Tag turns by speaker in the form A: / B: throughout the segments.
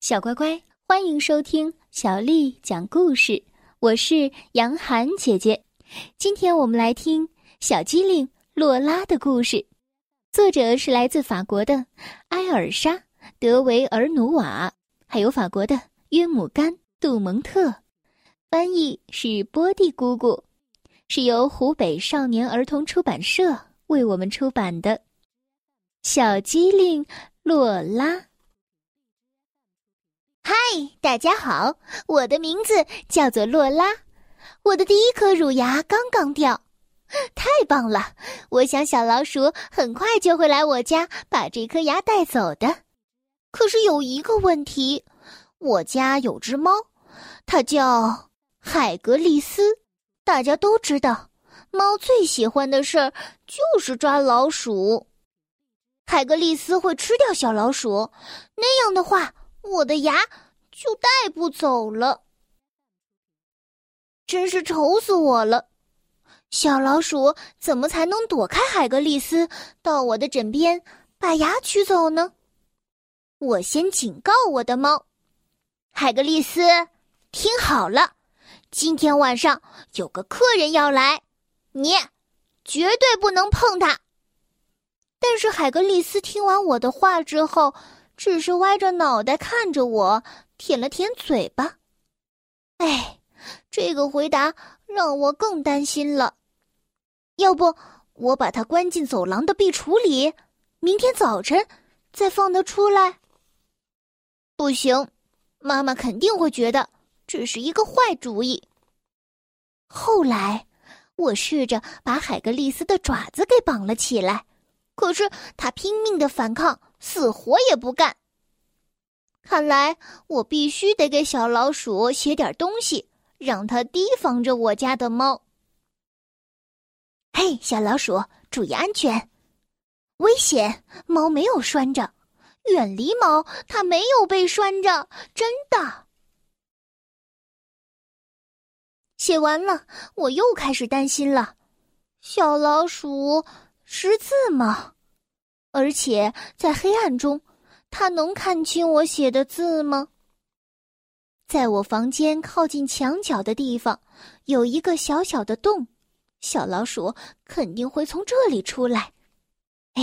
A: 小乖乖，欢迎收听小丽讲故事。我是杨涵姐姐，今天我们来听小机灵洛拉的故事。作者是来自法国的埃尔莎·德维尔努瓦，还有法国的约姆甘·杜蒙特，翻译是波蒂姑姑，是由湖北少年儿童出版社为我们出版的。小机灵洛拉。
B: 嗨，大家好，我的名字叫做洛拉，我的第一颗乳牙刚刚掉，太棒了！我想小老鼠很快就会来我家把这颗牙带走的。可是有一个问题，我家有只猫，它叫海格力斯。大家都知道，猫最喜欢的事儿就是抓老鼠。海格力斯会吃掉小老鼠，那样的话。我的牙就带不走了，真是愁死我了！小老鼠怎么才能躲开海格力斯，到我的枕边把牙取走呢？我先警告我的猫，海格力斯，听好了，今天晚上有个客人要来，你绝对不能碰他。但是海格力斯听完我的话之后。只是歪着脑袋看着我，舔了舔嘴巴。哎，这个回答让我更担心了。要不我把它关进走廊的壁橱里，明天早晨再放它出来？不行，妈妈肯定会觉得这是一个坏主意。后来，我试着把海格力斯的爪子给绑了起来，可是他拼命的反抗。死活也不干。看来我必须得给小老鼠写点东西，让它提防着我家的猫。嘿，小老鼠，注意安全！危险！猫没有拴着，远离猫！它没有被拴着，真的。写完了，我又开始担心了。小老鼠识字吗？而且在黑暗中，他能看清我写的字吗？在我房间靠近墙角的地方，有一个小小的洞，小老鼠肯定会从这里出来。哎，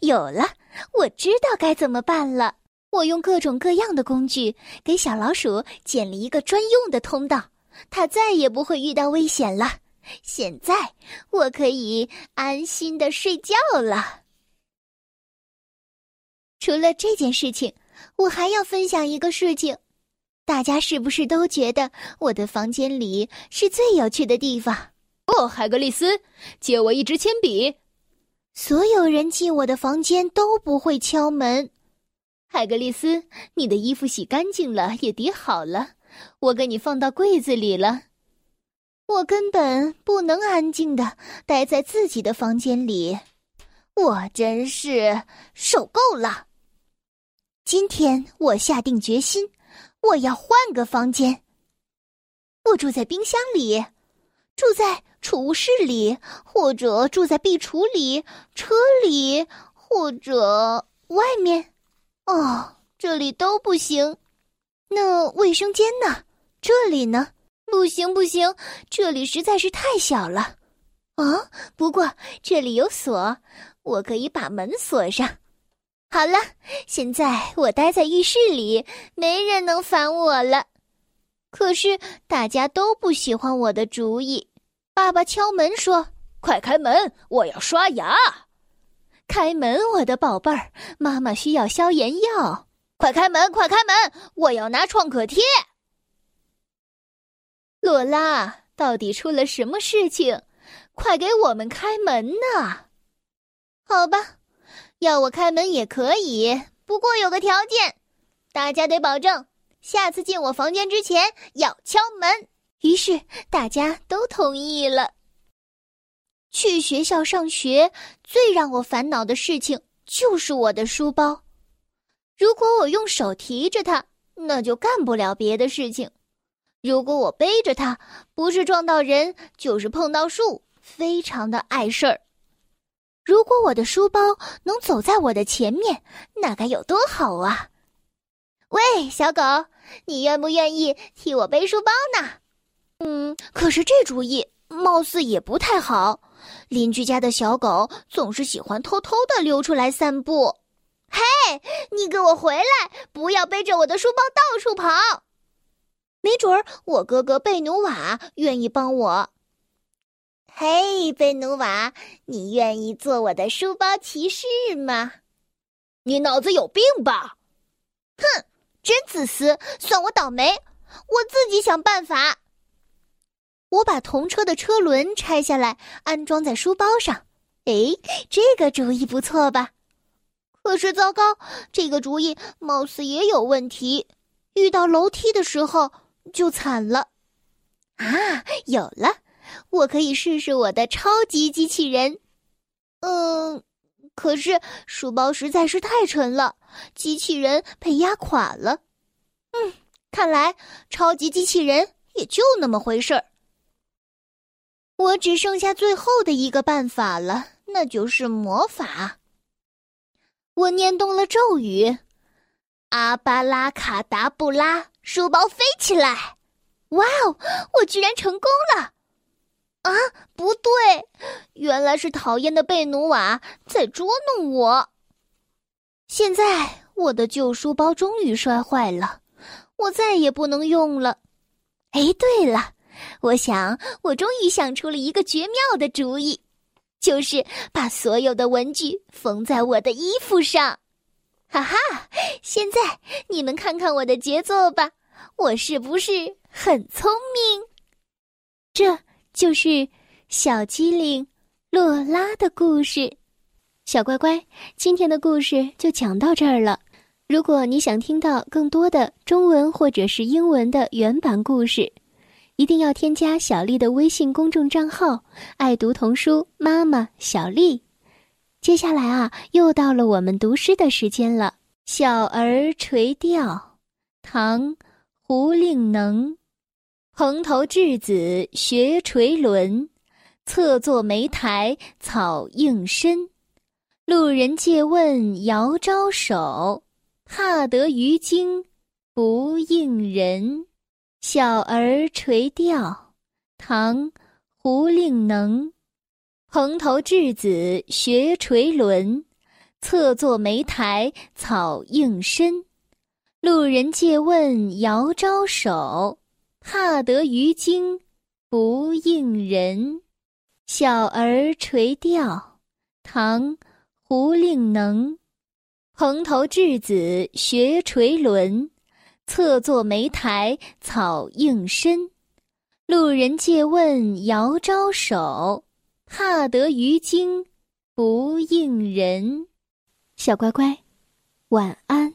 B: 有了，我知道该怎么办了。我用各种各样的工具给小老鼠建了一个专用的通道，它再也不会遇到危险了。现在我可以安心的睡觉了。除了这件事情，我还要分享一个事情。大家是不是都觉得我的房间里是最有趣的地方？
A: 哦，海格力斯，借我一支铅笔。
B: 所有人进我的房间都不会敲门。
A: 海格力斯，你的衣服洗干净了，也叠好了，我给你放到柜子里了。
B: 我根本不能安静的待在自己的房间里，我真是受够了。今天我下定决心，我要换个房间。我住在冰箱里，住在储物室里，或者住在壁橱里、车里，或者外面。哦，这里都不行。那卫生间呢？这里呢？不行，不行，这里实在是太小了。啊，不过这里有锁，我可以把门锁上。好了，现在我待在浴室里，没人能烦我了。可是大家都不喜欢我的主意。爸爸敲门说：“
A: 快开门，我要刷牙。”
B: 开门，我的宝贝儿，妈妈需要消炎药。
A: 快开门，快开门，我要拿创可贴。
B: 洛拉，到底出了什么事情？快给我们开门呐！好吧。要我开门也可以，不过有个条件，大家得保证下次进我房间之前要敲门。于是大家都同意了。去学校上学最让我烦恼的事情就是我的书包，如果我用手提着它，那就干不了别的事情；如果我背着它，不是撞到人就是碰到树，非常的碍事儿。如果我的书包能走在我的前面，那该有多好啊！喂，小狗，你愿不愿意替我背书包呢？嗯，可是这主意貌似也不太好。邻居家的小狗总是喜欢偷偷的溜出来散步。嘿，你给我回来！不要背着我的书包到处跑。没准儿我哥哥贝努瓦愿意帮我。嘿，贝努瓦，你愿意做我的书包骑士吗？
C: 你脑子有病吧？
B: 哼，真自私！算我倒霉，我自己想办法。我把童车的车轮拆下来，安装在书包上。哎，这个主意不错吧？可是糟糕，这个主意貌似也有问题。遇到楼梯的时候就惨了。啊，有了！我可以试试我的超级机器人。嗯，可是书包实在是太沉了，机器人被压垮了。嗯，看来超级机器人也就那么回事儿。我只剩下最后的一个办法了，那就是魔法。我念动了咒语：“阿巴拉卡达布拉，书包飞起来！”哇哦，我居然成功了！啊，不对，原来是讨厌的贝努瓦在捉弄我。现在我的旧书包终于摔坏了，我再也不能用了。哎，对了。我想，我终于想出了一个绝妙的主意，就是把所有的文具缝在我的衣服上。哈哈！现在你们看看我的杰作吧，我是不是很聪明？这就是小机灵洛拉的故事。小乖乖，今天的故事就讲到这儿了。如果你想听到更多的中文或者是英文的原版故事，一定要添加小丽的微信公众账号“爱读童书妈妈小丽”。接下来啊，又到了我们读诗的时间了。《小儿垂钓》，唐·胡令能。蓬头稚子学垂纶，侧坐莓苔草映身。路人借问遥招手，怕得鱼惊不应人。小儿垂钓，唐·胡令能。蓬头稚子学垂纶，侧坐莓苔草映身。路人借问遥招手，怕得鱼惊不应人。小儿垂钓，唐·胡令能。蓬头稚子学垂纶。侧坐莓苔草映身，路人借问遥招手，怕得鱼惊不应人。小乖乖，晚安。